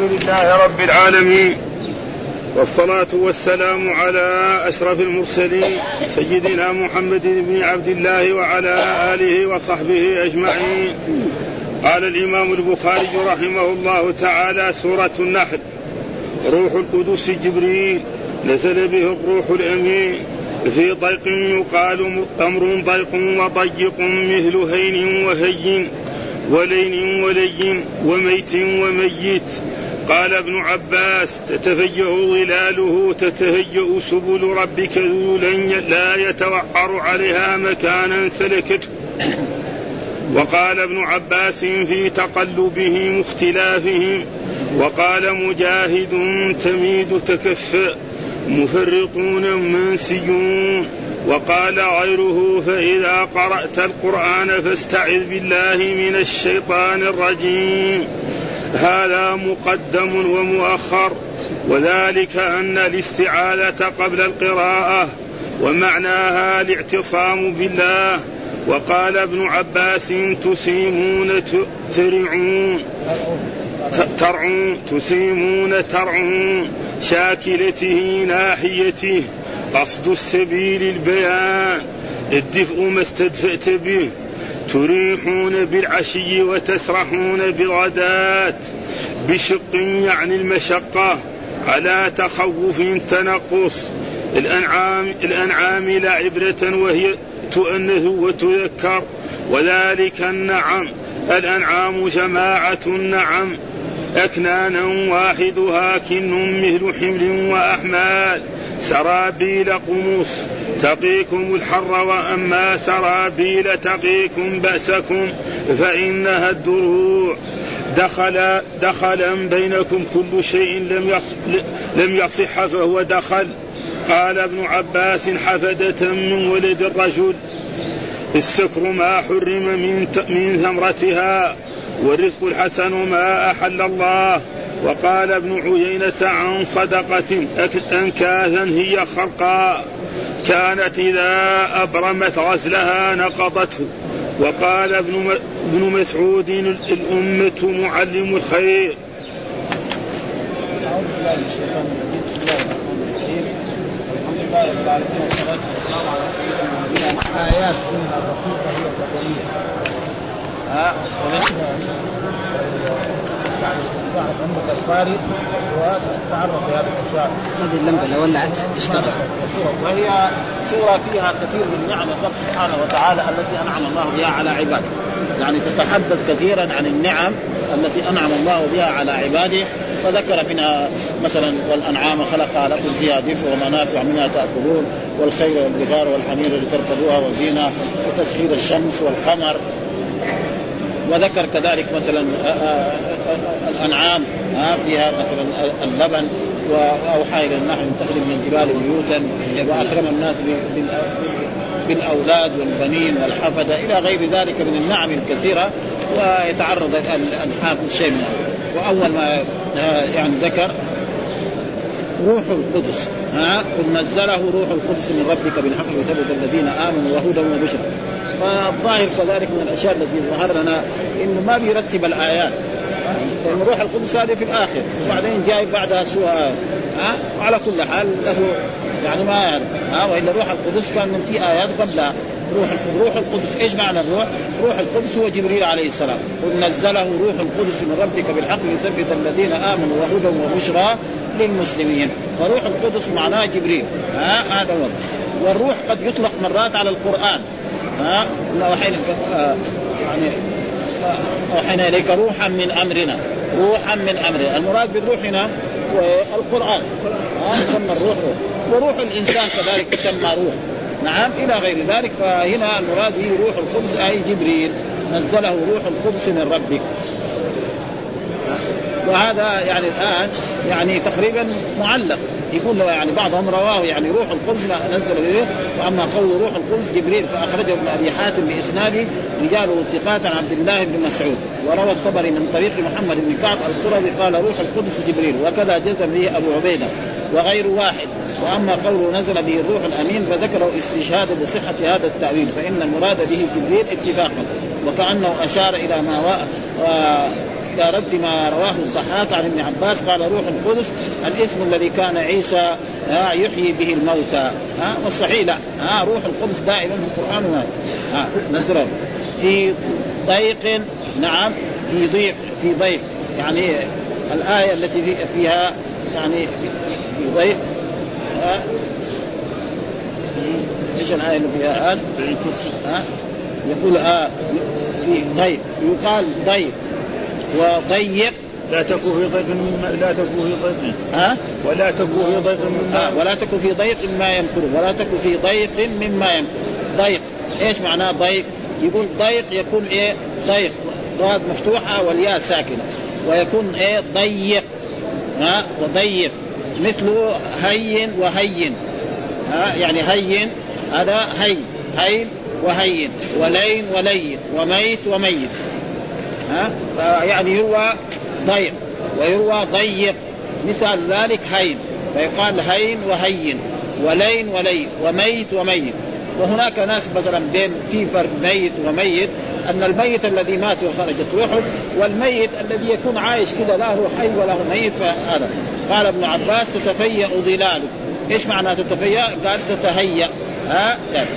لله رب العالمين والصلاة والسلام على أشرف المرسلين سيدنا محمد بن عبد الله وعلى آله وصحبه أجمعين. قال الإمام البخاري رحمه الله تعالى سورة النحل روح القدس جبريل نزل به الروح الأمين. في ضيق يقال تمر ضيق وضيق مثل هين وهين ولين ولين وميت وميت. قال ابن عباس تتفجأ ظلاله تتهجأ سبل ربك ذولا لا يتوعر عليها مكانا سلكته. وقال ابن عباس في تقلبهم اختلافهم وقال مجاهد تميد تكفأ مفرطون منسيون وقال غيره فإذا قرأت القرآن فاستعذ بالله من الشيطان الرجيم. هذا مقدم ومؤخر وذلك أن الاستعاذة قبل القراءة ومعناها الاعتصام بالله. وقال ابن عباس تسيمون ترعون ترعون تسيمون ترعون شاكلته ناحيته قصد السبيل البيان الدفء ما استدفأت به. تريحون بالعشي وتسرحون بالغداة بشق يعني المشقة على تخوف تنقص. الأنعام الأنعام لا عبرة وهي تؤنث وتذكر. وذلك النعم الأنعام جماعة النعم. أكنانا واحدها كن مثل حمل وأحمال. سرابيل قمص تقيكم الحر وأما سرابيل تقيكم بأسكم فإنها الدروع. دخل دخلا بينكم كل شيء لم لم يصح فهو دخل. قال ابن عباس حفدة من ولد الرجل السكر ما حرم من من ثمرتها والرزق الحسن ما أحل الله. وقال ابن عيينة عن صدقة أنكاثا هي خرقا كانت إذا أبرمت غزلها نقضته. وقال ابن ابن مسعود الأمة معلم الخير. أعوذ بالله من الشيطان الرجيم. بسم الله الرحمن الرحيم. الحمد لله رب العالمين والصلاة والسلام على سيدنا نبينا آيات منها بسيطة هي تقنية ها؟ تعرف عندك الفاري وتتعرف بهذه الأشياء. هذه اللمبة لو ولعت اشتغل. وهي سوره فيها كثير من نعم الله سبحانه وتعالى التي أنعم الله بها على عباده. يعني تتحدث كثيرا عن النعم التي أنعم الله بها على عباده فذكر منها مثلا والأنعام خلقها لكم فيها دفء ومنافع منها تأكلون والخيل والبغار والحمير لتركبوها وزينة وتسخير الشمس والقمر وذكر كذلك مثلا الأنعام فيها مثلا اللبن واوحى إلى النحل تخرج من الجبال بيوتا وأكرم الناس بالأولاد والبنين والحفدة إلى غير ذلك من النعم الكثيرة ويتعرض الحافظ شيء منها وأول ما يعني ذكر روح القدس ها قل نزله روح القدس من ربك بالحق ليثبت الذين آمنوا وهدى وبشرى. فالظاهر كذلك من الأشياء التي ظهر لنا إنه ما بيرتب الآيات. لأن روح القدس هذه في الآخر وبعدين جاي بعدها سوء ها على كل حال له يعني ما يعني ها وإلا روح القدس كان من في آيات قبلها روح روح القدس إيش معنى الروح؟ روح القدس هو جبريل عليه السلام قل نزله روح القدس من ربك بالحق ليثبت الذين آمنوا وهدى وبشرى للمسلمين فروح القدس معناه جبريل ها هذا هو والروح قد يطلق مرات على القرآن ها وحين يعني أوحينا إليك روحا من أمرنا. روحا من أمرنا. المراد بالروح هنا القرآن. يسمى الروح. وروح الإنسان كذلك تسمى روح. نعم إلى غير ذلك فهنا المراد به روح القدس أي جبريل نزله روح القدس من ربك. وهذا يعني الآن يعني تقريبا معلق. يقول يعني بعضهم رواه يعني روح القدس نزل به وأما قول روح القدس جبريل فأخرجه ابن أبي حاتم باسناده رجاله ثقات عن عبد الله بن مسعود. وروى الطبري من طريق محمد بن كعب القرظي قال روح القدس جبريل وكذا جزم به أبو عبيدة وغير واحد. وأما قوله نزل به الروح الأمين فذكره استشهادا بصحة هذا التأويل فإن المراد به جبريل اتفاقا وكأنه أشار إلى ما و... إلى رد ما رواه الضحاك عن ابن عباس قال روح القدس الاسم الذي كان عيسى يحيي به الموتى. ها والصحيح لا. ها روح القدس دائما في القرآن ها نزله في ضيق نعم في ضيق في ضيق. يعني الآية التي فيها يعني في ضيق إيش الآية اللي فيها؟ ها؟ يقول آه في ضيق. يقال ضيق. وضيق. لا تكن في ضيق مما لا تكن في ضيق. ها؟ ولا تكن في ضيق مما آه ولا تكن في ضيق مما يمكرون ولا تكن في ضيق مما يمكرون ضيق. إيش معناه ضيق؟ يقول ضيق يكون إيه؟ ضيق. ضاد مفتوحة والياء ساكنة. ويكون إيه؟ ضيق. ها؟ وضيق. مثله هين وهين. ها؟ يعني هين. هذا هين هين وهين. ولين ولين وميت وميت. ها؟ يعني يروى ضيق ويروى ضيق. مثال ذلك هين فيقال هين وهين ولين ولين وميت وميت. وهناك ناس مثلا بين في فرق ميت وميت أن الميت الذي مات وخرجت روحه والميت الذي يكون عايش كذا لا هو حي ولا هو ميت فهذا. قال ابن عباس تتفيأ ظلاله. إيش معنى تتفيأ؟ قال تتهيأ. ها؟ يعني.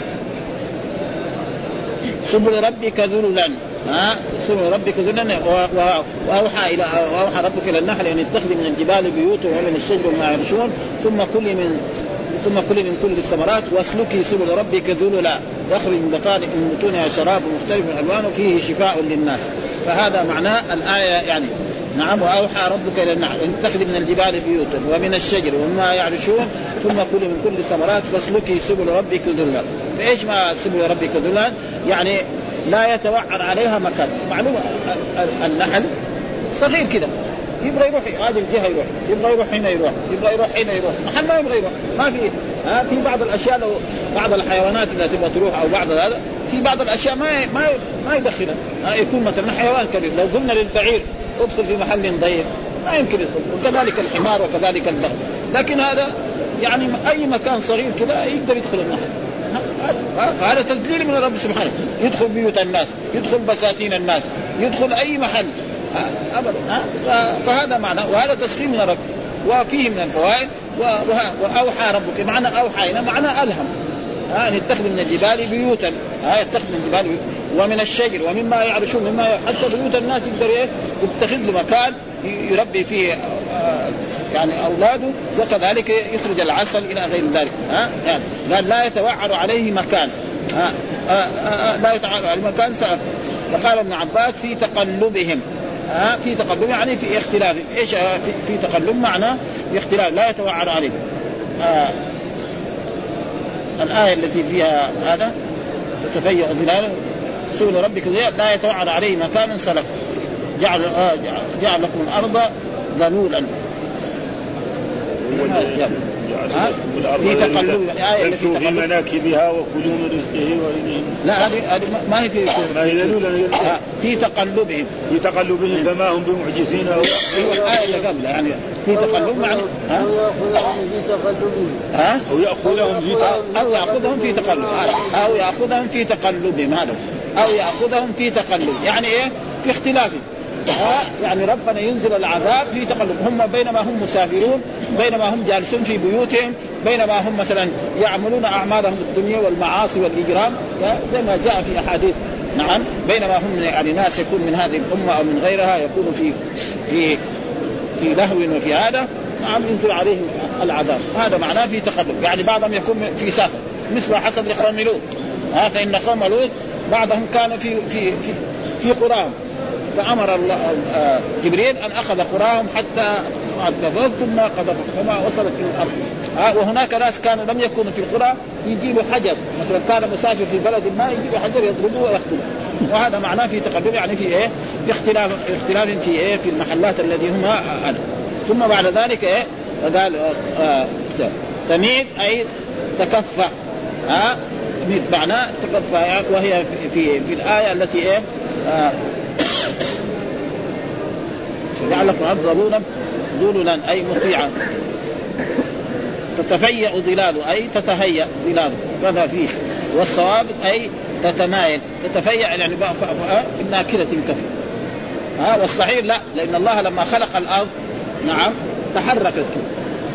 سبل ربك ذللا. ها؟ سبل ربك ذللا وأوحى إلى وأوحى ربك إلى النحل أن اتخذ من الجبال بيوتا ومن الشجر وما يعرشون. ثم كل من ثم كل من كل الثمرات. واسلكي سبل ربك ذللا يخرج من بطان من بطونها شراب مختلف ألوانه. فيه شفاء للناس. فهذا معناه الآية يعني. نعم وأوحى ربك إلى النحل أن تتخذ من الجبال بيوتا ومن الشجر ومما يعرشون. ثم كل من كل الثمرات. فاسلكي سبل ربك ذلا فايش ما سبل ربك ذلا؟ يعني لا يتوعر عليها مكان. معلومة. النحل صغير كذا يبغى يروح هذه الجهة يروح يبغى يروح هنا يروح يبغى يروح هنا يروح. محل ما يبغى يروح. ما في. ها في بعض الأشياء لو بعض الحيوانات إذا تبغى تروح أو بعض هذا في بعض الأشياء ما ما ما يدخلها. يكون مثلا حيوان كبير. لو قلنا للبعير ادخل في محل ضيق. ما يمكن يدخل. وكذلك الحمار وكذلك البغل لكن هذا يعني أي مكان صغير كذا يقدر يدخل النحل هذا تدليل من الرب سبحانه. يدخل بيوت الناس يدخل بساتين الناس يدخل أي محل. ابدا. فهذا معنى وهذا تسخير من الرب وفيه من الفوائد وأوحى ربك. معنى أوحى هنا معنى ألهم. ها ان يتخذ من الجبال بيوتا. ها يتخذ من الجبال بيوتا. ومن الشجر ومما يعرشون مما حتى بيوت الناس يقدر إيه؟ يتخذ له مكان يربي فيه يعني أولاده وكذلك يخرج العسل إلى غير ذلك. ها يعني قال لا يتوعر عليه مكان. ها لا يتوعر عليه مكان. فقال ابن عباس في تقلبهم. ها في تقلب يعني في اختلاف. إيش في, في تقلب معنى في اختلاف. لا يتوعر عليه. آه الآية التي فيها هذا تتفيأ ظلاله سؤل ربك لا يتوعر عليه مكان سلك جعل آه جعل لكم الأرض ذلولا. في تقلب الآية التي في مناكبها وكلوا من رزقه وإليه. لا هذه هذه ما هي في ما هي ذلولا في تقلبهم. في تقلبهم فما هم بمعجزين أو أيوه الآية اللي قبلها يعني في تقلب معنى ها؟ ها؟ أو يأخذهم في أو يأخذهم في تقلب أو يأخذهم في تقلبهم هذا. أو يأخذهم في تقلب. يعني إيه؟ في اختلافهم. يعني ربنا ينزل العذاب في تقلب. هم بينما هم مسافرون بينما هم جالسون في بيوتهم بينما هم مثلا يعملون أعمالهم الدنيا والمعاصي والإجرام. زي ما جاء في أحاديث. نعم بينما هم يعني ناس يكون من هذه الأمة أو من غيرها يكون في في في لهو وفي هذا. نعم ينزل عليهم العذاب. هذا معناه في تقلب. يعني بعضهم يكون في سفر. مثل حسب لقوم لوط. ها فإن قوم لوط بعضهم كانوا في في في, في قراهم فأمر الله جبريل أن أخذ قراهم حتى عذبوه ثم قذف فما وصلت إلى الأرض ها وهناك ناس كانوا لم يكونوا في القرى يجيبوا حجر مثلا كان مسافر في بلد ما يجيبوا حجر يضربوه ويقتلوه وهذا معناه في تقدم يعني في إيه؟ في اختلاف اختلاف في إيه؟ في المحلات الذي هم أنا. ثم بعد ذلك إيه؟ قال آه تميد أي تكفى ها معناه تكفى وهي في في, في الآية التي إيه؟ آه جعل لكم الأرض ذلولا ذللا أي مطيعا تتفيأ ظلاله أي تتهيأ ظلاله. كذا فيه. والصواب أي تتمايل. تتفيأ يعني بالناكلة كفي ها والصحيح لا لأن الله لما خلق الأرض نعم تحركت. كده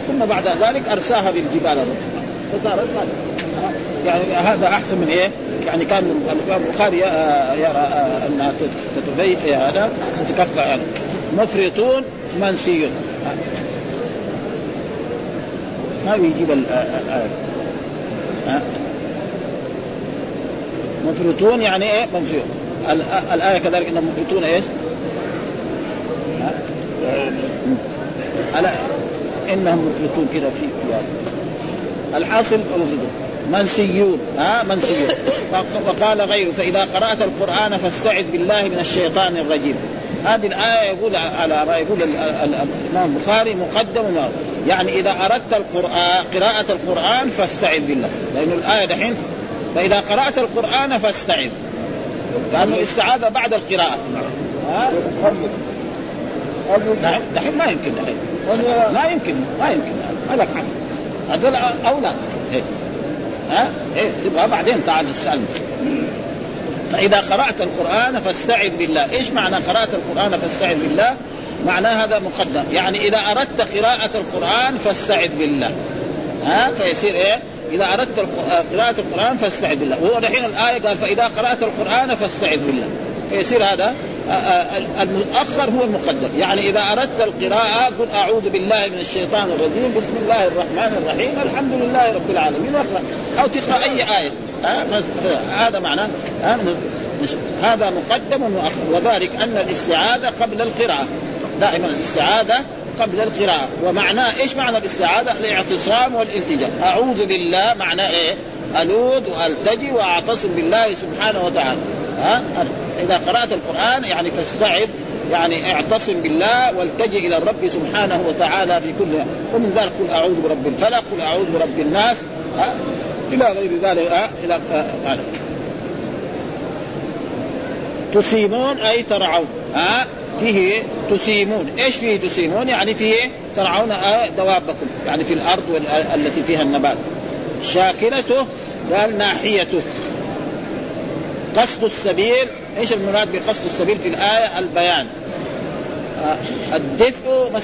ثم بعد ذلك أرساها بالجبال الرسل فصارت يعني هذا أحسن من إيه؟ يعني كان الإمام البخاري يرى أنها تتبين هذا تتكفى يعني مفرطون منسيون. ما بيجيب الآية مفرطون يعني إيه؟ مفرطون الآية كذلك إنهم مفرطون إيش؟ ألا إنهم مفرطون كذا في في الحاصل مفرطون منسيون ها؟ منسيون. وقال غيره فإذا قرأت القرآن فاستعذ بالله من الشيطان الرجيم. هذه الآية يقول على ما يقول الإمام البخاري مقدم يعني إذا أردت القرآن قراءة القرآن فاستعذ بالله. لأن الآية دحين فإذا قرأت القرآن فاستعذ. كأنه الاستعاذة بعد القراءة. ها؟ نعم دحين ما يمكن دحين. لا يمكن ما يمكن. هذا حق هذول أولاد. إيه. ها؟ إيه تبغى بعدين تعال تسألني. فإذا قرأت القرآن فاستعذ بالله. إيش معنى قرأت القرآن فاستعذ بالله؟ معناه هذا مقدم. يعني إذا أردت قراءة القرآن فاستعذ بالله. ها؟ فيصير إيه؟ إذا أردت قراءة القرآن فاستعذ بالله. وهو دحين الآية قال فإذا قرأت القرآن فاستعذ بالله. فيصير هذا المؤخر هو المقدم. يعني إذا أردت القراءة قل أعوذ بالله من الشيطان الرجيم. بسم الله الرحمن الرحيم. الحمد لله رب العالمين. واقرأ أو تقرأ أي آية هذا معناه هذا مقدم ومؤخر وذلك أن الاستعاذة قبل القراءة دائما الاستعاذة قبل القراءة ومعناه إيش معنى الاستعاذة؟ الاعتصام والالتجاء، أعوذ بالله معناه إيه؟ ألوذ وألتجي وأعتصم بالله سبحانه وتعالى، ها؟ إذا قرأت القرآن يعني فاستعذ يعني اعتصم بالله والتجئ إلى الرب سبحانه وتعالى في كل ومن ذلك قل أعوذ برب الفلق قل أعوذ برب الناس ها؟ إلى غير ذلك؟ إلى تسيمون اي ترعون ها فيه تسيمون إيش فيه تسيمون يعني فيه ترعون دوابكم يعني في الأرض التي فيها النبات شاكلته قال ناحيته قصد السبيل إيش المراد بقصد السبيل في الايه البيان الدفء ما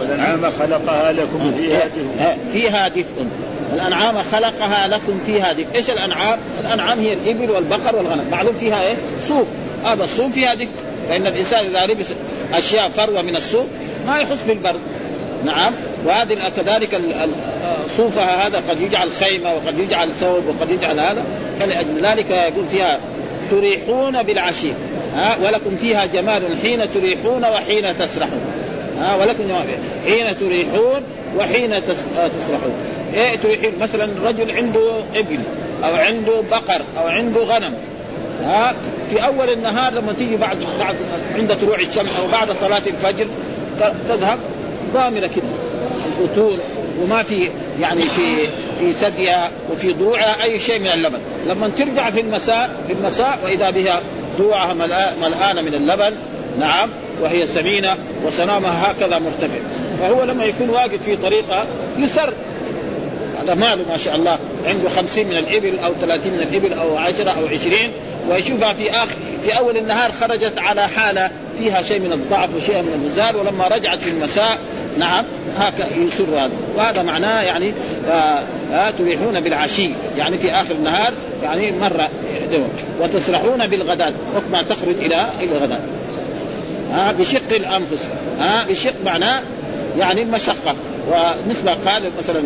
والأنعام خلقها لكم فيها. دفء فيها دفء. الأنعام خلقها لكم فيها دفء. إيش الأنعام؟ الأنعام هي الإبل والبقر والغنم. معلوم فيها إيه؟ صوف. هذا الصوف فيها دفء. فإن الإنسان إذا لبس أشياء فروة من الصوف ما يحس بالبرد. نعم. وهذه كذلك صوفها هذا قد يجعل خيمة وقد يجعل ثوب وقد يجعل هذا. فلأجل ذلك يقول فيها تريحون بالعشي. ها؟ ولكم فيها جمال حين تريحون وحين تسرحون. ها ولكم جمال حين تريحون وحين تسرحون. إيه تريحون؟ مثلا رجل عنده إبل أو عنده بقر أو عنده غنم. ها في أول النهار لما تيجي بعد بعد عند طلوع الشمس أو بعد صلاة الفجر تذهب ضامرة كده. البطون وما في يعني في في ثديها وفي ضروعها أي شيء من اللبن، لما ترجع في المساء في المساء وإذا بها ضروعها ملآنه من اللبن نعم وهي سمينة وسنامها هكذا مرتفع، فهو لما يكون واقف في طريقها يسر هذا ماله ما شاء الله. عنده خمسين من الإبل أو ثلاثين من الإبل أو عشرة أو عشرين. ويشوفها في آخر في أول النهار خرجت على حالة فيها شيء من الضعف وشيء من النزال ولما رجعت في المساء نعم هكا يسر هذا. وهذا معناه يعني آه تريحون بالعشي. يعني في آخر النهار يعني مرة وتسرحون بالغداة. حكما تخرج إلى إلى آه بشق الأنفس آه بشق معناه يعني المشقة. ونسبة قال مثلا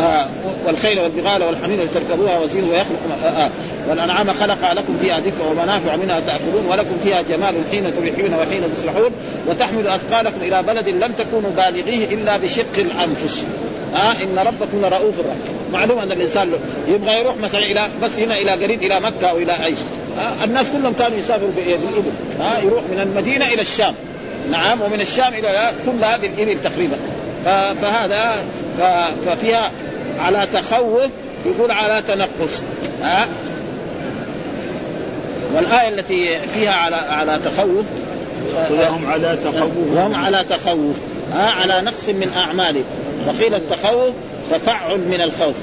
آه والخيل والبغال والحمير لتركبوها وزين ويخلق آه آه والأنعام خلق لكم فيها دفء ومنافع منها تأكلون ولكم فيها جمال حين تريحون وحين تسرحون وتحمل أثقالكم إلى بلد لم تكونوا بالغيه إلا بشق الأنفس. آه إن ربكم لرؤوف رحيم. معلوم أن الإنسان يبغى يروح مثلا إلى بس هنا إلى قريب إلى مكة أو إلى أي آه الناس كلهم كانوا يسافروا بالابل آه يروح من المدينة إلى الشام. نعم ومن الشام إلى كلها بالابل تقريبا. فهذا ففيها على تخوف يقول على تنقص. ها؟ والآية التي فيها على على تخوف وهم على تخوف. وهم على تخوف. ها؟ على نقص من أعمالهم. وقيل التخوف تفعل من الخوف.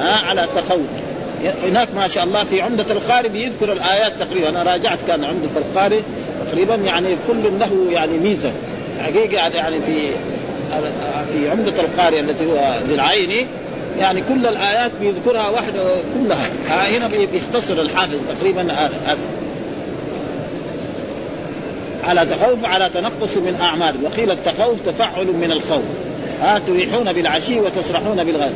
ها؟ على تخوف. هناك ما شاء الله في عمدة القارئ بيذكر الآيات تقريبا. أنا راجعت كان عمدة القارئ تقريبا يعني كل له يعني ميزة. حقيقة يعني في في عمدة القارئ التي هو للعين يعني كل الآيات بيذكرها واحدة كلها. هنا بيختصر الحافظ تقريبا على تخوف على تنقص من أعمال. وقيل التخوف تفعل من الخوف. ها تريحون بالعشي وتسرحون بالغد.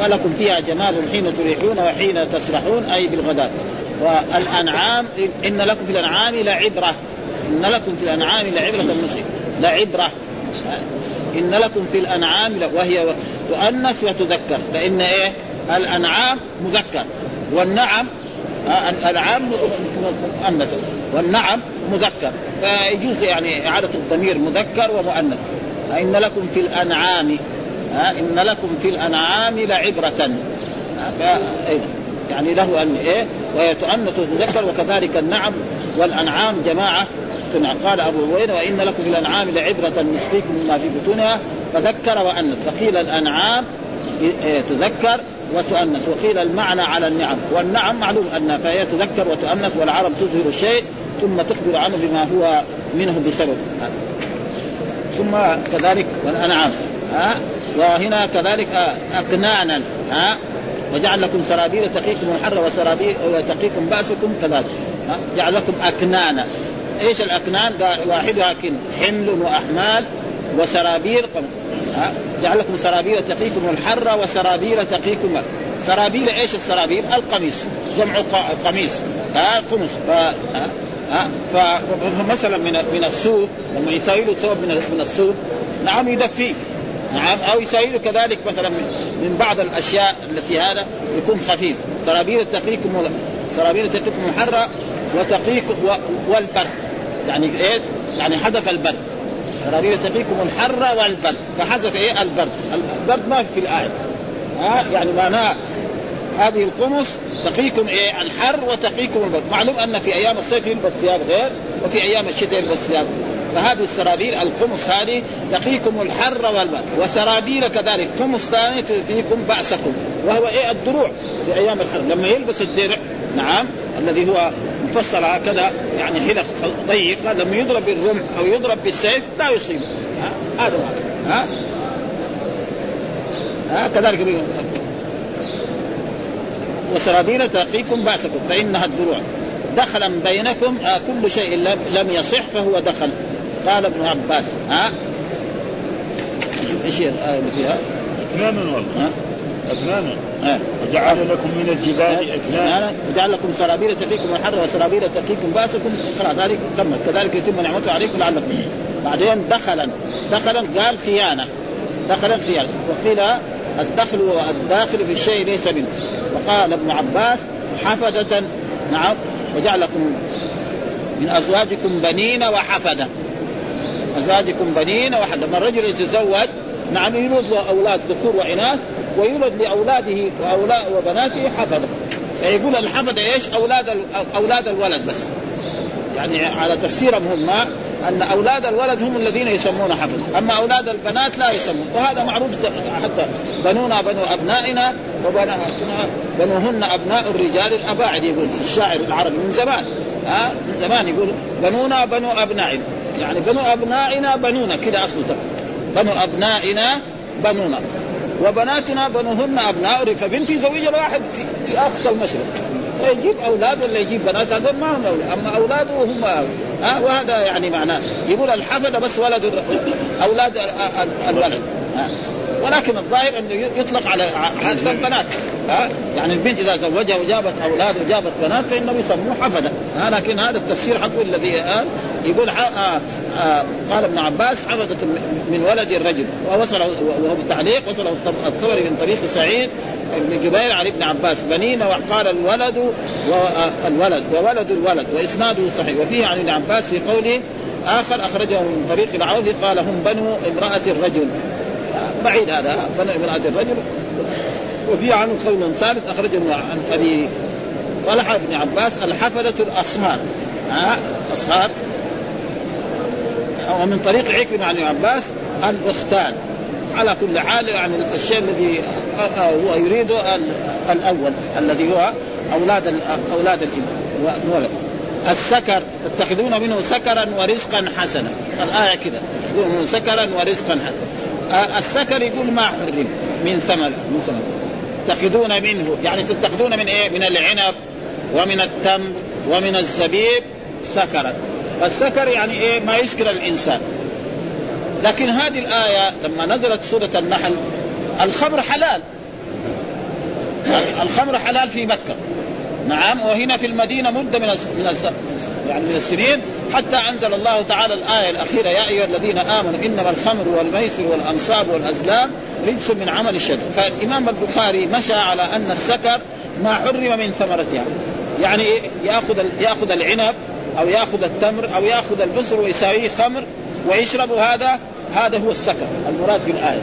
ولكم فيها جمال حين تريحون وحين تسرحون أي بالغداء والأنعام إن لكم في الأنعام لعبرة. إن لكم في الأنعام لعبرة المشرك لعبرة. إن لكم في الأنعام وهي تؤنث وتذكر فإن إيه؟ الأنعام مذكر. والنعم الأنعام مؤنث. والنعم مذكر. فيجوز يعني إعادة الضمير مذكر ومؤنث. إن لكم في إن لكم في الأنعام لعبرة. ف يعني له أن إيه ويتؤنث وتذكر وكذلك النعم والأنعام جماعة. قال أبو هريرة وإن لكم في الأنعام لعبرة نسقيكم مما في بطونها. فذكر وأنث. فقيل الأنعام إيه، تذكر وتؤنث. وقيل المعنى على النعم. والنعم معلوم أن فهي تذكر وتؤنث والعرب تظهر الشيء ثم تخبر عنه بما هو منه بسبب. ثم كذلك والأنعام ها؟ وهنا كذلك أكنانا ها؟ وجعل لكم سرابيل تقيكم الحر وسرابيل وتقيكم بأسكم كذلك ها؟ جعل لكم أكنانا إيش الاكنان؟ قال واحدها كن حمل وأحمال وسرابيل ها؟ جعل لكم سرابيل تقيكم الحر وسرابيل تقيكم سرابيل إيش السرابيل؟ القميص جمع قميص ها؟ قمص فمثلا من من الصوف لما يساوي ثوب من من الصوف نعم يدفيه. نعم أو يساوي كذلك مثلا من بعض الأشياء التي هذا يكون خفيف. سرابيل تقيكم سرابيل تقيكم الحر وتقيكم والبرد يعني إيه؟ يعني حذف البرد سرابيل تقيكم الحر والبرد فحذف إيه؟ البرد البرد ما في الآية. ها؟ يعني معناه هذه القمص تقيكم إيه؟ الحر وتقيكم البرد. معلوم أن في أيام الصيف يلبس ثياب غير وفي أيام الشتاء يلبس ثياب. فهذه السرابيل القمص هذه تقيكم الحر والبرد. وسرابيل كذلك قمص ثاني تقيكم بأسكم. وهو إيه؟ الدروع في أيام الحر. لما يلبس الدرع نعم الذي هو مفصل هكذا يعني حلق ضيقه لما يضرب بالرمح أو يضرب بالسيف لا يصيبه هذا ها؟ ها؟ كذلك وسرابيل تقيكم بأسكم فإنها الدروع. دخلا بينكم آه كل شيء لم يصح فهو دخل. قال ابن عباس ها؟ إيش الآية اللي فيها؟ أكنانا والله. أكنانا. وجعل لكم من الجبال أكنانا. وجعل لكم سرابيل تقيكم الحر وسرابيل تقيكم بأسكم. خلاص ذلك كمل كذلك يتم نعمته عليكم لعلكم. بعدين دخلا. دخلا قال خيانة. دخلا خيانة. وقيل الدخل والداخل في الشيء ليس منه. وقال ابن عباس حفدة نعم وجعل لكم من أزواجكم بنين وحفدة. أزواجكم بنين وحفدة. لما الرجل يتزوج نعم يولد له أولاد ذكور وإناث ويولد لأولاده واولاد وبناته حفدة. فيقول الحفدة إيش؟ أولاد أولاد الولد بس. يعني على تفسيرهم هم أن أولاد الولد هم الذين يسمون حفظ أما أولاد البنات لا يسمون. وهذا معروف حتى بنونا بنو أبنائنا وبناتنا بنوهن أبناء الرجال الأباعد يقول الشاعر العربي من زمان. ها؟ من زمان يقول بنونا بنو أبنائنا. يعني بنو أبنائنا بنونا كذا أصله بنو أبنائنا بنونا. وبناتنا بنوهن أبناء فبنتي زوجها واحد في أقصى المشرق. يجيب أولاد ولا يجيب بنات هذول ما هم أولاد. أما اولاده هم ها وهذا يعني معناه. يقول الحفظ بس ولد أولاد الولد ها. ولكن الظاهر أنه يطلق على هذا البنات. ها؟ يعني البنت إذا زوجها وجابت أولاد وجابت بنات فانهم يسموه حفظه ها؟ لكن هذا التفسير حقه الذي قال يقول آه آه قال ابن عباس حفظت من ولد الرجل. ووصل وهو بالتعليق وصله الثوري من طريق سعيد ابن جبير عن ابن عباس. بنين وقال الولد والولد وولد الولد وإسناده صحيح. وفيه عن ابن عباس في قوله آخر أخرجه من طريق العوف قال هم بنو امرأة الرجل. بعيد هذا بنو امراه الرجل. وفي عنه قول ثالث أخرجه عن أبي طلحة بن عباس الحفلة الاصهار ها؟ اصهار ومن طريق عكرمة عن ابن عباس الأختان. على كل حال يعني الشيء الذي هو يريده الأول الذي هو أولاد أولاد الولد السكر تتخذون منه سكرا ورزقا حسنا. الآية كده تتخذون منه سكرا ورزقا حسنا. السكر يقول ما حرم. من ثمر من ثمر تتخذون منه. يعني تتخذون من إيه؟ من العنب ومن التمر ومن الزبيب سكرا. فالسكر يعني إيه؟ ما يسكر الإنسان. لكن هذه الآية لما نزلت سورة النحل الخمر حلال. الخمر حلال في مكة. نعم وهنا في المدينة مدة من يعني من السنين. حتى أنزل الله تعالى الآية الأخيرة يا أيها الذين آمنوا إنما الخمر والميسر والأنصاب والأزلام رجس من عمل الشيطان فالإمام البخاري مشى على أن السكر ما حرم من ثمرتها يعني. يأخذ يأخذ العنب أو يأخذ التمر أو يأخذ البصر ويساويه خمر ويشرب هذا هذا هو السكر المراد في الايه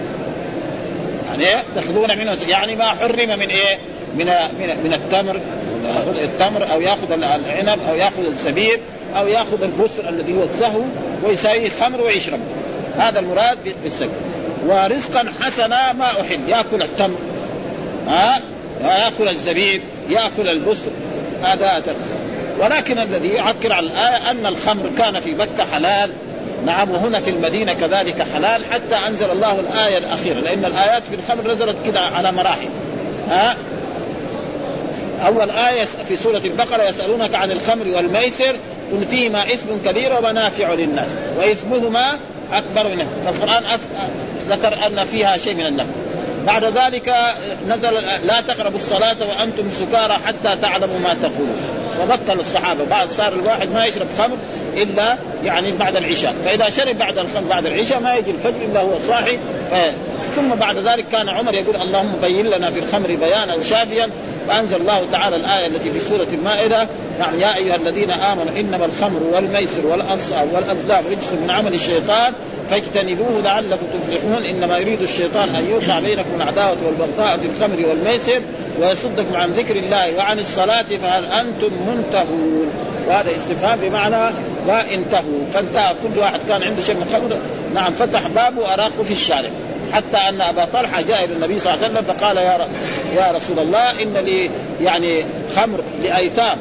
يعني تأخذون منه يعني ما حرم من إيه؟ من من, من التمر التمر أو يأخذ العنب أو يأخذ الزبيب أو يأخذ البصر الذي هو السهو ويساويه خمر ويشرب هذا المراد بالسكر ورزقا حسنا ما احل يأكل التمر. ها؟ وياكل الزبيب. يأكل البصر. هذا تقسم ولكن الذي يعكر على الآية أن الخمر كان في مكة حلال. نعم وهنا في المدينة كذلك حلال. حتى أنزل الله الآية الأخيرة. لأن الآيات في الخمر نزلت كده على مراحل. ها؟ أول آية في سورة البقرة يسألونك عن الخمر والميسر. قل فيهما إثم كبير ومنافع للناس وإثمهما أكبر منه. فالقرآن ذكر أن فيها شيء من النفع. بعد ذلك نزل لا تقربوا الصلاة وأنتم سكارى حتى تعلموا ما تقولون. وبطل الصحابة. بعد صار الواحد ما يشرب خمر إلا يعني بعد العشاء. فإذا شرب بعد الخمر بعد العشاء ما يجي الفجر إلا هو صاحي ثم بعد ذلك كان عمر يقول اللهم بين لنا في الخمر بيانا شافيا فأنزل الله تعالى الآية التي في سورة المائدة يعني يا أيها الذين آمنوا إنما الخمر والميسر والأنصاب والأزلام رجس من عمل الشيطان فاجتنبوه لعلكم تفلحون إنما يريد الشيطان أن يوقع بينكم العداوة والبغضاء في الخمر والميسر ويصدكم عن ذكر الله وعن الصلاة فهل أنتم منتهون؟ وهذا استفهام بمعنى لا انتهوا فانتهى كل واحد كان عنده شيء من الخمر نعم فتح بابه أراقه في الشارع. حتى أن أبا طلحة جاء إلى النبي صلى الله عليه وسلم فقال يا يا رسول الله إن لي يعني خمر لأيتام.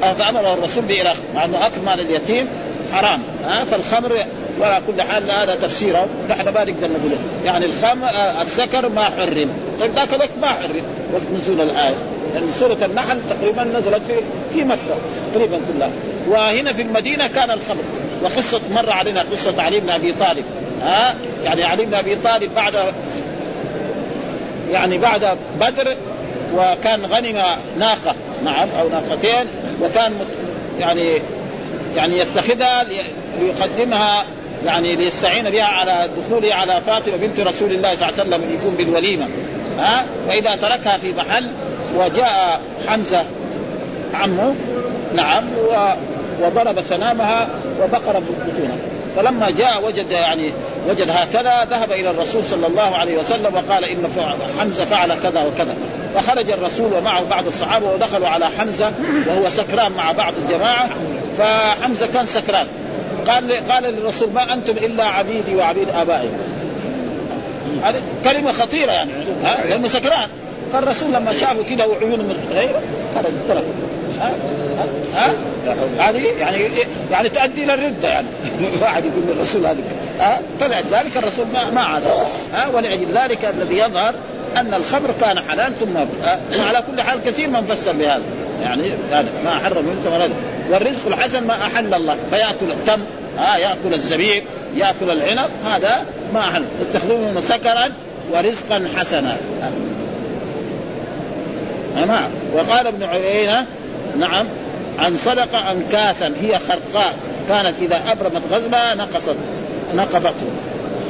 فأمره الرسول بالاخ مع أنه أكل مال اليتيم حرام ها فالخمر وعلى كل حال هذا تفسيره. نحن ما نقدر نقول يعني الخمر آه، السكر ما حرم. طيب ذاك الوقت ما حرم؟ وقت نزول الآية. يعني سورة النحل تقريبا نزلت في في مكة تقريبا كلها. وهنا في المدينة كان الخمر. وقصة مر علينا قصة علي بن أبي طالب. ها؟ يعني علي بن أبي طالب بعد يعني بعد بدر وكان غنم ناقة. نعم أو ناقتين وكان يعني يعني يتخذها ليقدمها يعني ليستعين بها على دخوله على فاطمة بنت رسول الله صلى الله عليه وسلم يكون بالوليمة. ها؟ فإذا تركها في محل وجاء حمزة عمه نعم وضرب سنامها وبقر بطونها فلما جاء وجد يعني وجد هكذا ذهب إلى الرسول صلى الله عليه وسلم وقال إن حمزة فعل كذا وكذا. فخرج الرسول ومعه بعض الصحابة ودخلوا على حمزة وهو سكران مع بعض الجماعة. فحمزة كان سكران. قال قال للرسول ما أنتم إلا عبيدي وعبيد آبائي. هذه كلمة خطيرة يعني لأنه سكران. فالرسول لما شافه كذا وعيونه غيره خرج ترك. ها؟ ها؟ هذه يعني يعني تؤدي إلى الرده يعني. واحد يقول للرسول هذا ها؟ طلعت ذلك الرسول ما ما عاد. ها؟ ولأجل ذلك الذي يظهر أن الخمر كان حلال ثم وعلى كل حال كثير من فسر بهذا. يعني هذا ما حرم من والرزق الحسن ما أحل الله. فيأكل التمر ها؟ يأكل الزبيب يأكل العنب هذا ما أحل. اتخذوه سكرا ورزقا حسنا. نعم وقال ابن عيينة نعم. عن صدق أنكاثا هي خرقاء. كانت إذا أبرمت غزلها نقصت نقبته.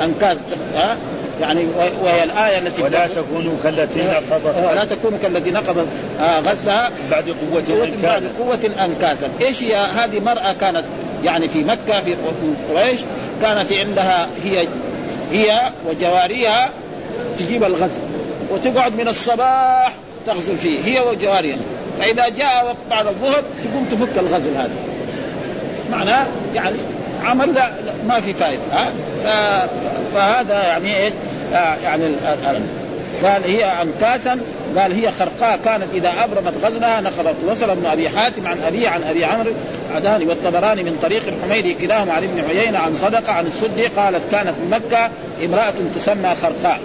أنكاث ها؟ يعني وهي الآية التي ولا تكونوا كالتي نقضت ولا تكونوا كالتي نقضت آه غزلها بعد قوة بعد قوة أنكاثا إيش هي؟ هذه مرأة كانت يعني في مكة في قريش. كانت عندها هي هي وجواريها تجيب الغزل وتقعد من الصباح تغزل فيه. هي وجواريها. فإذا جاء وقت بعد الظهر تقوم تفك الغزل هذا. معناه يعني عمل لا ما في فائده ها؟ فهذا يعني إيش؟ آه، يعني قال هي انكاثا قال هي خرقاء كانت إذا أبرمت غزلها نقضت وصل ابن أبي حاتم عن أبي عن أبي عمرو عداني والطبراني من طريق الحميدي كلاهما عن ابن عيينة عن صدقة عن السدي قالت كانت مكة امرأة تسمى خرقاء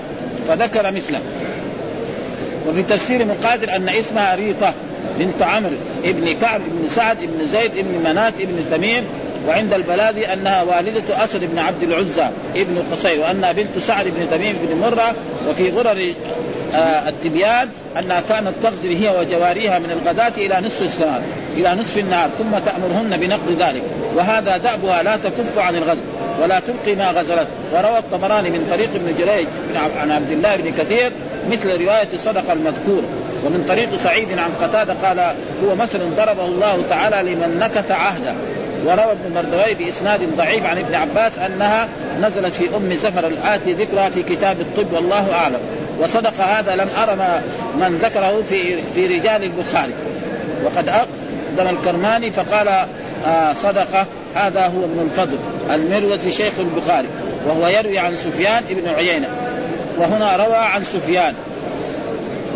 فذكر مثله. وفي تفسير مقاتل أن اسمها ريطة. بنت عمرو ابن كعب بن سعد بن زيد بن منات بن تميم وعند البلادي أنها والدة أسد بن عبد العزى ابن قصير وأنها بنت سعد بن تميم بن مرة وفي غرر آه التبيان أنها كانت تغزل هي وجواريها من الغداة إلى نصف السنة إلى نصف النهار ثم تأمرهن بنقض ذلك وهذا دأبها لا تكف عن الغزل ولا تلقي ما غزلت. وروى الطبراني من طريق ابن جريج عن عبد الله بن كثير مثل رواية الصدقه المذكوره ومن طريق سعيد عن قتادة قال هو مثل ضربه الله تعالى لمن نكث عهده. وروى ابن مردوي بإسناد ضعيف عن ابن عباس أنها نزلت في أم زفر الآتي ذكرها في كتاب الطب والله أعلم. وصدق هذا لم ارى من ذكره في في رجال البخاري. وقد اقدم الكرماني فقال آه صدقه هذا هو ابن الفضل المروزي شيخ البخاري وهو يروي عن سفيان بن عيينة. وهنا روى عن سفيان.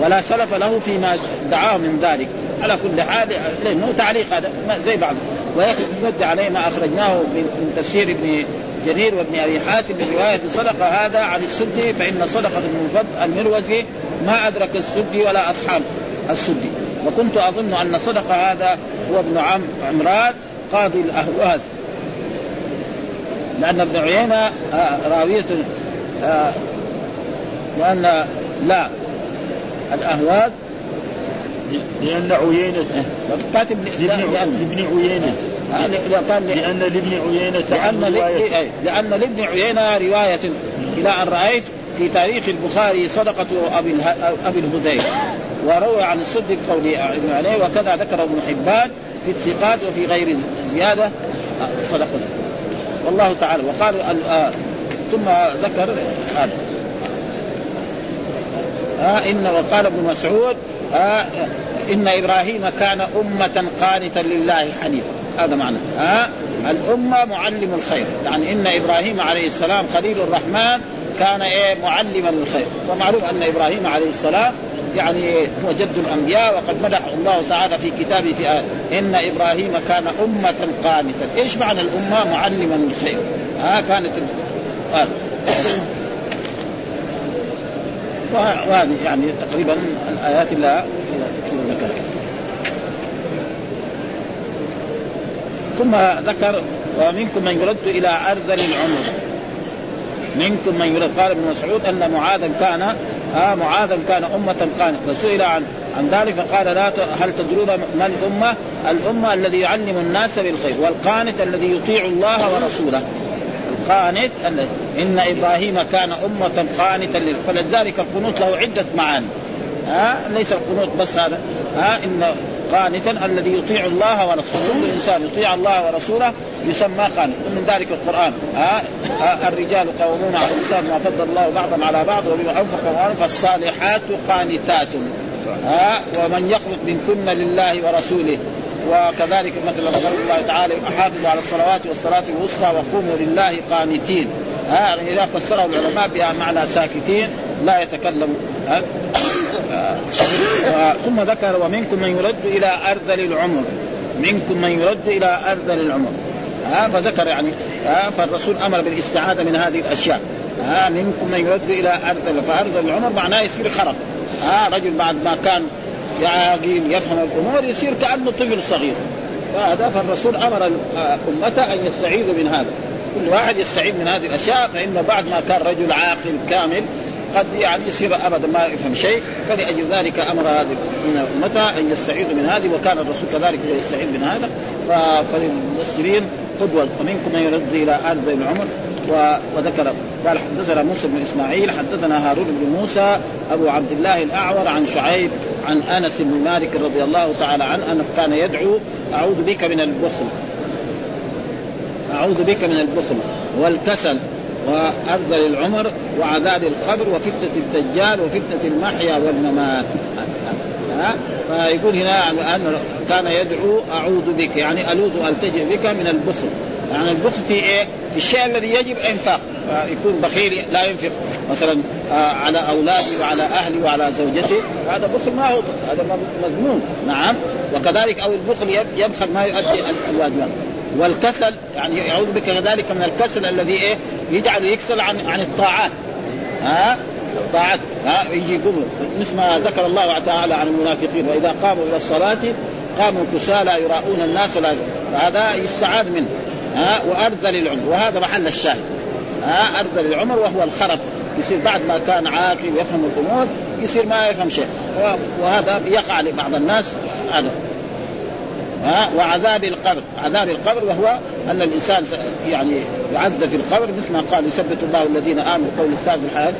ولا سلف له فيما دعاه من ذلك. على كل حال لأنه تعليق هذا زي بعض. ويرد عليه ما أخرجناه من تفسير ابن جرير وابن أبي حاتم من رواية صدقه هذا عن السدي فإن صدقة المروزي ما أدرك السدي ولا أصحاب السدي. وكنت أظن أن صدقه هذا هو ابن عم عمران قاضي الأهواز. لأن ابن عيينة راوية لأن لا الاهواز لأن عيينة. كاتب لابن عيينة. قال لأن لابن عيينة لأن لأن لابن عيينة رواية. إلى أن رأيت في تاريخ البخاري صدقة أبي أبي الهذيل. وروى عن السد قولي عليه وكذا ذكر ابن حبان في الثقات وفي غير زيادة. صدقة. والله تعالى. وقال آه ثم ذكر هذا. آه إن وقال ابن مسعود آه إن إبراهيم كان أمة قانتا لله حنيفا. هذا معنى. آه الأمة معلم الخير. يعني إن إبراهيم عليه السلام خليل الرحمن كان إيه معلما للخير. ومعروف أن إبراهيم عليه السلام يعني هو جد الأنبياء وقد مدح الله تعالى في كتابه في آية. إن إبراهيم كان أمة قانتا. إيش معنى الأمة معلما للخير؟ آه كانت آه. وهذه يعني تقريبا الآيات اللي ذكرها ثم ذكر ومنكم من يرد إلى أرذل العمر منكم من يرد. قال ابن مسعود أن معاذا كان آه معاذا كان أمة قانت فسئل عن عن ذلك فقال لا هل تدرون ما الأمة؟ الأمة الذي يعلم الناس بالخير والقانت الذي يطيع الله ورسوله. القانت إن إبراهيم كان أمة قانتا فلذلك القنوت له عدة معاني ها؟ ليس القنوت بس هذا. ها؟ إن قانتا الذي يطيع الله ورسوله كل إنسان يطيع الله ورسوله يسمى قانت. ومن ذلك القرآن. ها, ها؟ الرجال قوامون على النساء ما فضل الله بعضهم على بعض وبما انفقوا فالصالحات قانتات. ها؟ ومن يخلق منكن لله ورسوله. وكذلك مثلا قول الله تعالى حافظوا على الصلوات والصلاة الوسطى وقوموا لله قانتين. ها يعني إذا فسره العلماء بها معنى ساكتين لا يتكلم. ثم ذكر ومنكم من يرد إلى أرذل العمر. منكم من يرد إلى أرذل العمر. ها؟ فذكر يعني ها؟ فالرسول أمر بالاستعاذة من هذه الأشياء. ها؟ منكم من يرد إلى أرذل. فأرذل العمر معناه يصير خرف. ها؟ رجل بعد ما كان عاقل يفهم الأمور يصير كأنه طفل صغير. وهذا فالرسول أمر امته أن يستعيذوا من هذا. كل واحد يستعيذ من هذه الأشياء فانه بعد ما كان رجل عاقل كامل قد يعني يصير أبدا ما يفهم شيء. فلأجل ذلك أمر هذه امته أن يستعيذوا من هذه وكان الرسول كذلك يستعيذ من هذا. فللمسلمين قدوة. ومنكم من يرد إلى ارض العمر. وذكر قال حدثنا موسى بن إسماعيل حدثنا هارون بن موسى أبو عبد الله الأعور عن شعيب عن أنس بن مالك رضي الله تعالى عنه أنه كان يدعو أعوذ بك من البخل. أعوذ بك من البخل والكسل وأرذل العمر وعذاب القبر وفتنة الدجال وفتنة المحيا والممات. ها؟ فيقول هنا أن كان يدعو أعوذ بك. يعني ألوذ ألتجئ بك من البخل. يعني البخل في إيه؟ في الشيء الذي يجب إنفاق. فيكون بخيل لا ينفق. مثلا آه على أولادي وعلى أهلي وعلى زوجتي. هذا بخل ما هو هذا مذموم نعم. وكذلك أو البخل يبخل ما يؤدي الواجبات. والكسل يعني يعود بك كذلك من الكسل الذي إيه؟ يجعل يكسل عن عن الطاعات. ها؟ الطاعات. ها؟ يجي يقوم مثل ما ذكر الله تعالى عن المنافقين. وإذا قاموا إلى الصلاة قاموا كسالى يراؤون الناس لا هذا يستعاذ منه. ها وارذل العمر وهذا محل الشاهد. ها ارذل العمر وهو الخرف يصير بعد ما كان عاقل يفهم الأمور يصير ما يفهم شيء. وهذا يقع لبعض الناس هذا. ها وعذاب القبر. عذاب القبر وهو أن الإنسان يعني يعذب في القبر مثل ما قال يثبت الله الذين آمنوا قول الثالث الحياة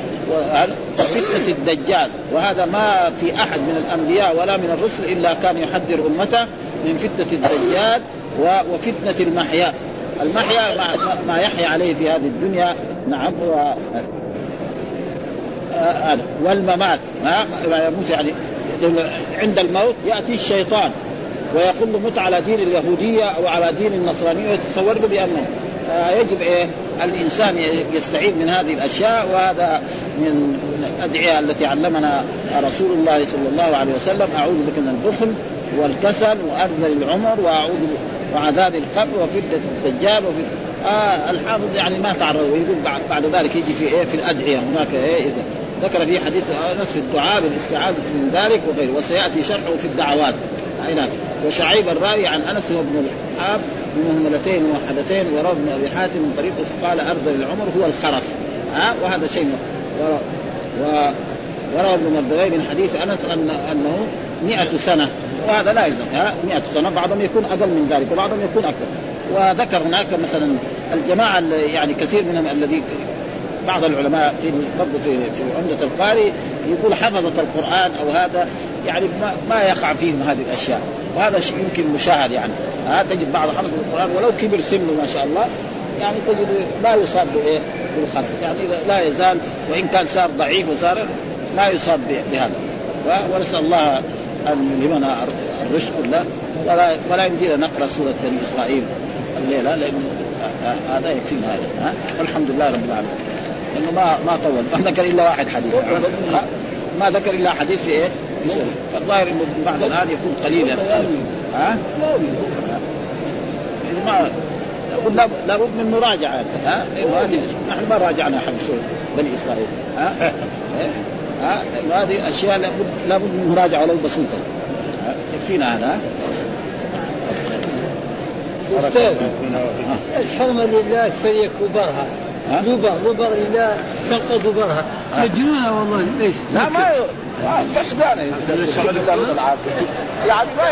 وفتنه الدجال. وهذا ما في أحد من الأنبياء ولا من الرسل إلا كان يحذر أمته من فتنة الدجال وفتنة المحيا. المحيا ما يحيا عليه في هذه الدنيا نعم و والممات ما يموت يعني عند الموت يأتي الشيطان ويقول له مت على دين اليهودية أو على دين النصرانية. ويتصور له بأنه آه يجب إيه الإنسان يستعيد من هذه الأشياء وهذا من الأدعية التي علمنا رسول الله صلى الله عليه وسلم أعوذ بك من البخل والكسل وارذل العمر وأعوذ وعذاب القبر وفتنه الدجال وفي آه الحافظ يعني ما تعرض ويقول بعد, بعد ذلك يجي في إيه؟ في الأدعية هناك إيه؟ إذا ذكر في حديث نفس الدعاء بالاستعاذة من ذلك وغيره. وسيأتي شرحه في الدعوات. هناك وشعيب الراوي عن أنس بن الحاب بمهملتين موحدتين وروى ابن أبي حاتم من طريق قال ارذل العمر هو الخرف. ها؟ وهذا شيء. وروى ابن مردوي من حديث أنس ان أنه 100 سنة. وهذا لا يلزم. ها 100 سنة بعضهم يكون أقل من ذلك وبعضهم يكون أكثر. وذكر هناك مثلا الجماعة يعني كثير منهم الذي بعض العلماء في برضه في في عمدة القاري يقول حفظة القرآن أو هذا يعني ما, ما يقع فيهم هذه الأشياء. وهذا شيء يمكن مشاهد يعني. ها تجد بعض حفظ القرآن ولو كبر سنه ما شاء الله يعني تجد لا يصاب بإيه؟ بالخلف يعني لا يزال وإن كان صار ضعيف وصار لا يصاب بهذا. ونسأل الله ان يلهمنا الرشد كله ولا ولا يمدينا نقرا سوره بني إسرائيل الليلة لأنه هذا يكفينا هذا والحمد لله رب العالمين. لأنه ما ما طول. ما ذكر إلا واحد حديث. ما ذكر إلا حديث في إيه؟ فالظاهر إنه بعد الآن يكون قليلا. ها؟ ما يقول لابد من مراجعة. ها؟ هذه نحن ما راجعنا حق بني إسرائيل. ها؟ ها؟ هذه أشياء لابد لابد من مراجعة ولو بسيطة. يكفينا هذا؟ أستاذ الحرمة لله سريك وبرها غبر غبر لله تنقض برها مجنونة والله. ليش؟ لا ما كسبانة يعني ما